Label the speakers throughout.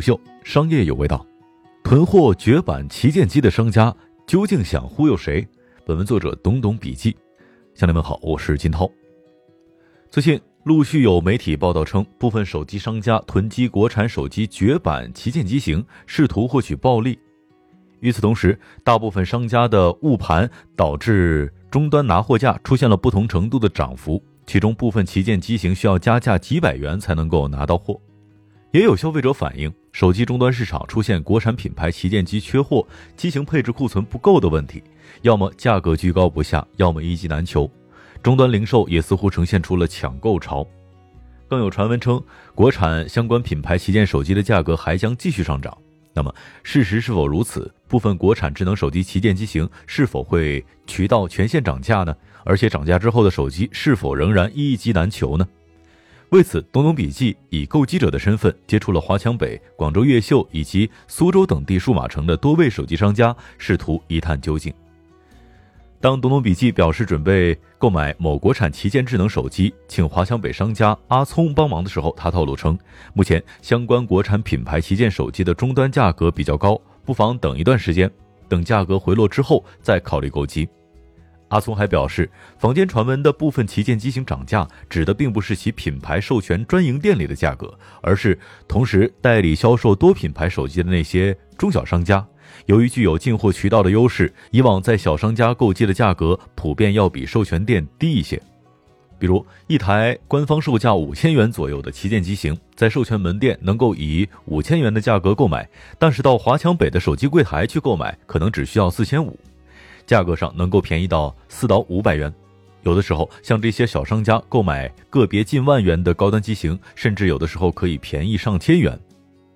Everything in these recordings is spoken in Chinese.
Speaker 1: 秀，商业有味道。囤货绝版旗舰机的商家究竟想忽悠谁？本文作者懂懂笔记。乡亲们好，我是金涛。最近陆续有媒体报道称，部分手机商家囤积国产手机绝版旗舰机型，试图获取暴利。与此同时，大部分商家的误盘导致终端拿货价出现了不同程度的涨幅，其中部分旗舰机型需要加价几百元才能够拿到货。也有消费者反映，手机终端市场出现国产品牌旗舰机缺货、机型配置库存不够的问题，要么价格居高不下，要么一机难求。终端零售也似乎呈现出了抢购潮。更有传闻称，国产相关品牌旗舰手机的价格还将继续上涨。那么，事实是否如此？部分国产智能手机旗舰机型是否会渠道全线涨价呢？而且涨价之后的手机是否仍然一机难求呢？为此，东东笔记以购机者的身份接触了华强北、广州越秀以及苏州等地数码城的多位手机商家，试图一探究竟。当东东笔记表示准备购买某国产旗舰智能手机，请华强北商家阿聪帮忙的时候，他透露称，目前相关国产品牌旗舰手机的终端价格比较高，不妨等一段时间，等价格回落之后再考虑购机。阿松还表示，坊间传闻的部分旗舰机型涨价，指的并不是其品牌授权专营店里的价格，而是同时代理销售多品牌手机的那些中小商家。由于具有进货渠道的优势，以往在小商家购机的价格普遍要比授权店低一些。比如，一台官方售价五千元左右的旗舰机型，在授权门店能够以五千元的价格购买，但是到华强北的手机柜台去购买，可能只需要四千五。价格上能够便宜到四到五百元，有的时候像这些小商家购买个别近万元的高端机型，甚至有的时候可以便宜上千元。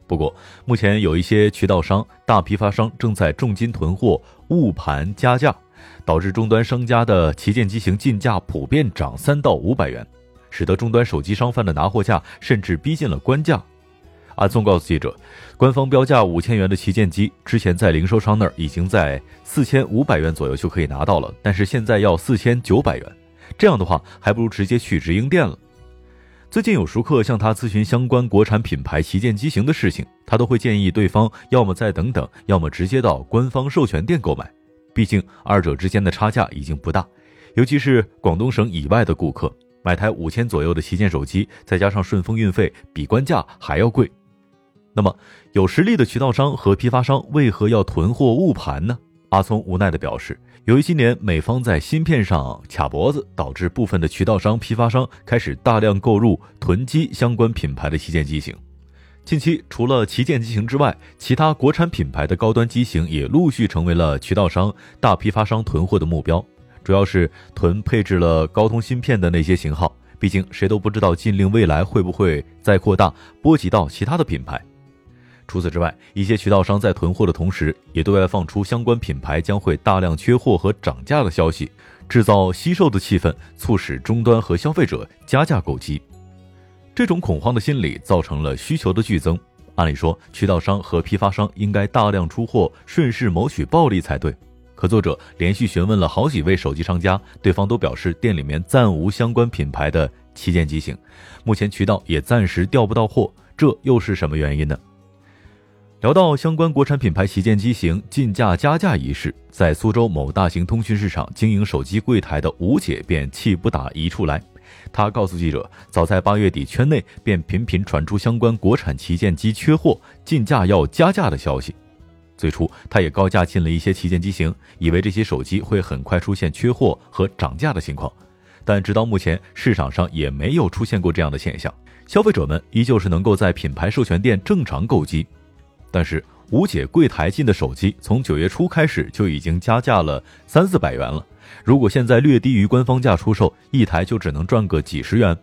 Speaker 1: 不过，目前有一些渠道商、大批发商正在重金囤货、误盘加价，导致终端商家的旗舰机型进价普遍涨三到五百元，使得终端手机商贩的拿货价甚至逼近了官价。阿聪告诉记者，官方标价五千元的旗舰机，之前在零售商那儿已经在四千五百元左右就可以拿到了，但是现在要四千九百元，这样的话还不如直接去直营店了。最近有熟客向他咨询相关国产品牌旗舰机型的事情，他都会建议对方要么再等等，要么直接到官方授权店购买，毕竟二者之间的差价已经不大，尤其是广东省以外的顾客，买台五千左右的旗舰手机，再加上顺丰运费，比官价还要贵。那么，有实力的渠道商和批发商为何要囤货误盘呢？阿聪无奈地表示，由于今年美方在芯片上卡脖子，导致部分的渠道商、批发商开始大量购入囤积相关品牌的旗舰机型。近期，除了旗舰机型之外，其他国产品牌的高端机型也陆续成为了渠道商、大批发商囤货的目标，主要是囤配置了高通芯片的那些型号。毕竟，谁都不知道禁令未来会不会再扩大，波及到其他的品牌。除此之外，一些渠道商在囤货的同时，也对外放出相关品牌将会大量缺货和涨价的消息，制造惜售的气氛，促使终端和消费者加价购机。这种恐慌的心理造成了需求的剧增。按理说，渠道商和批发商应该大量出货，顺势谋取暴利才对。可作者连续询问了好几位手机商家，对方都表示店里面暂无相关品牌的旗舰机型，目前渠道也暂时调不到货。这又是什么原因呢？聊到相关国产品牌旗舰机型进价加价一事，在苏州某大型通讯市场经营手机柜台的吴姐便气不打一处来。她告诉记者，早在八月底，圈内便频频传出相关国产旗舰机缺货、进价要加价的消息。最初，她也高价进了一些旗舰机型，以为这些手机会很快出现缺货和涨价的情况。但直到目前，市场上也没有出现过这样的现象，消费者们依旧是能够在品牌授权店正常购机。但是吴姐柜台进的手机，从九月初开始就已经加价了三四百元了。如果现在略低于官方价出售，一台就只能赚个几十元。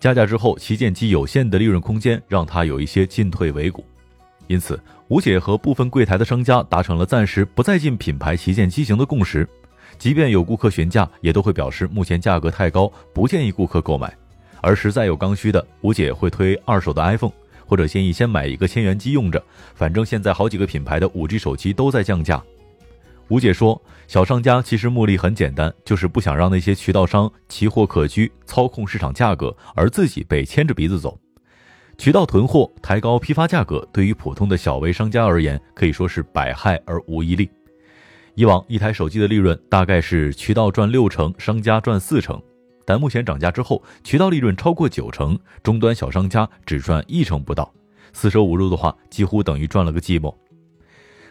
Speaker 1: 加价之后，旗舰机有限的利润空间，让他有一些进退维谷。因此，吴姐和部分柜台的商家达成了暂时不再进品牌旗舰机型的共识。即便有顾客询价，也都会表示目前价格太高，不建议顾客购买。而实在有刚需的，吴姐会推二手的 iPhone。或者建议先买一个千元机用着，反正现在好几个品牌的五 G 手机都在降价。吴姐说，小商家其实目的很简单，就是不想让那些渠道商奇货可居，操控市场价格，而自己被牵着鼻子走。渠道囤货抬高批发价格，对于普通的小微商家而言，可以说是百害而无一利。以往一台手机的利润大概是渠道赚六成，商家赚四成，但目前涨价之后，渠道利润超过九成，终端小商家只赚一成不到，四舍五入的话，几乎等于赚了个寂寞。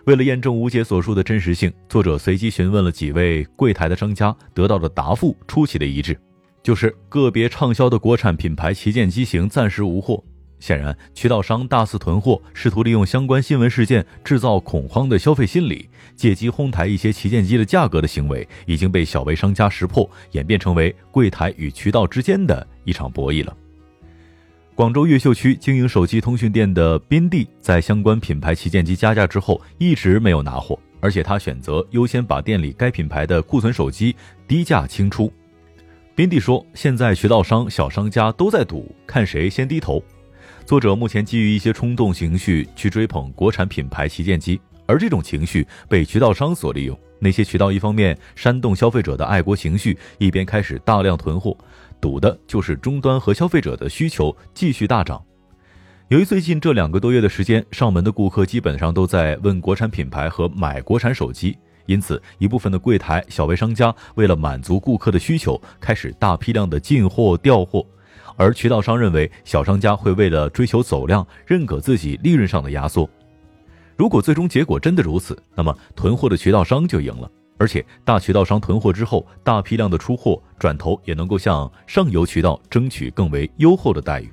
Speaker 1: 为了验证吴姐所述的真实性，作者随机询问了几位柜台的商家，得到的答复出奇的一致，就是个别畅销的国产品牌旗舰机型暂时无货。显然，渠道商大肆囤货，试图利用相关新闻事件制造恐慌的消费心理，借机哄抬一些旗舰机的价格的行为，已经被小微商家识破，演变成为柜台与渠道之间的一场博弈了。广州越秀区经营手机通讯店的宾地，在相关品牌旗舰机加价之后，一直没有拿货，而且他选择优先把店里该品牌的库存手机低价清出。宾地说：“现在渠道商、小商家都在赌，看谁先低头。”作者目前基于一些冲动情绪去追捧国产品牌旗舰机，而这种情绪被渠道商所利用。那些渠道一方面煽动消费者的爱国情绪，一边开始大量囤货，赌的就是终端和消费者的需求继续大涨。由于最近这两个多月的时间，上门的顾客基本上都在问国产品牌和买国产手机，因此一部分的柜台小微商家为了满足顾客的需求，开始大批量的进货调货。而渠道商认为，小商家会为了追求走量，认可自己利润上的压缩。如果最终结果真的如此，那么囤货的渠道商就赢了。而且大渠道商囤货之后，大批量的出货，转头也能够向上游渠道争取更为优厚的待遇。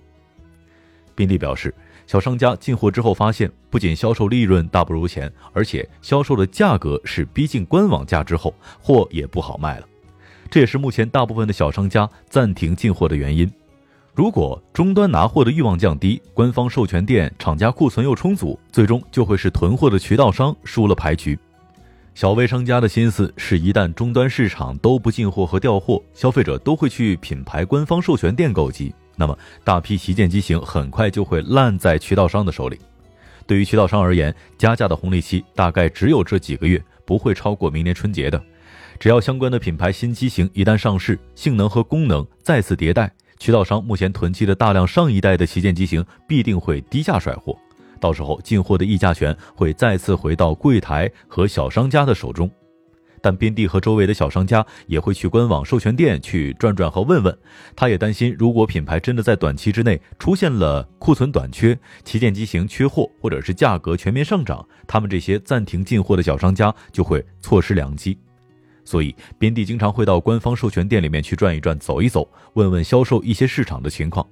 Speaker 1: 宾利表示，小商家进货之后发现，不仅销售利润大不如前，而且销售的价格是逼近官网价之后，货也不好卖了。这也是目前大部分的小商家暂停进货的原因。如果终端拿货的欲望降低，官方授权店厂家库存又充足，最终就会是囤货的渠道商输了牌局。小微商家的心思是，一旦终端市场都不进货和调货，消费者都会去品牌官方授权店购机，那么大批旗舰机型很快就会烂在渠道商的手里。对于渠道商而言，加价的红利期大概只有这几个月，不会超过明年春节的。只要相关的品牌新机型一旦上市，性能和功能再次迭代。渠道商目前囤积的大量上一代的旗舰机型必定会低价甩货，到时候进货的议价权会再次回到柜台和小商家的手中。但边地和周围的小商家也会去官网授权店去转转和问问，他也担心，如果品牌真的在短期之内出现了库存短缺、旗舰机型缺货，或者是价格全面上涨，他们这些暂停进货的小商家就会错失良机。所以，边地经常会到官方授权店里面去转一转、走一走，问问销售一些市场的情况。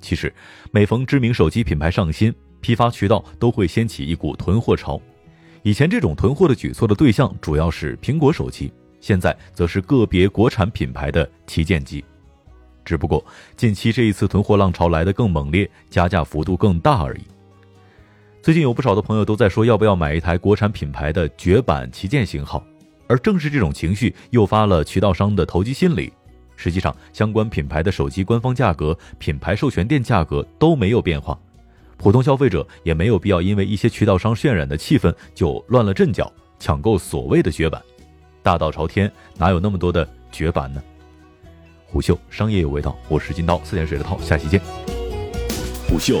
Speaker 1: 其实，每逢知名手机品牌上新，批发渠道都会掀起一股囤货潮。以前这种囤货的举措的对象主要是苹果手机，现在则是个别国产品牌的旗舰机。只不过，近期这一次囤货浪潮来得更猛烈，加价幅度更大而已。最近有不少的朋友都在说，要不要买一台国产品牌的绝版旗舰型号。而正是这种情绪诱发了渠道商的投机心理。实际上，相关品牌的手机官方价格、品牌授权店价格都没有变化，普通消费者也没有必要因为一些渠道商渲染的气氛就乱了阵脚，抢购所谓的绝版。大道朝天，哪有那么多的绝版呢？虎嗅商业有味道，我是金刀，四点水的涛，下期见。
Speaker 2: 虎嗅。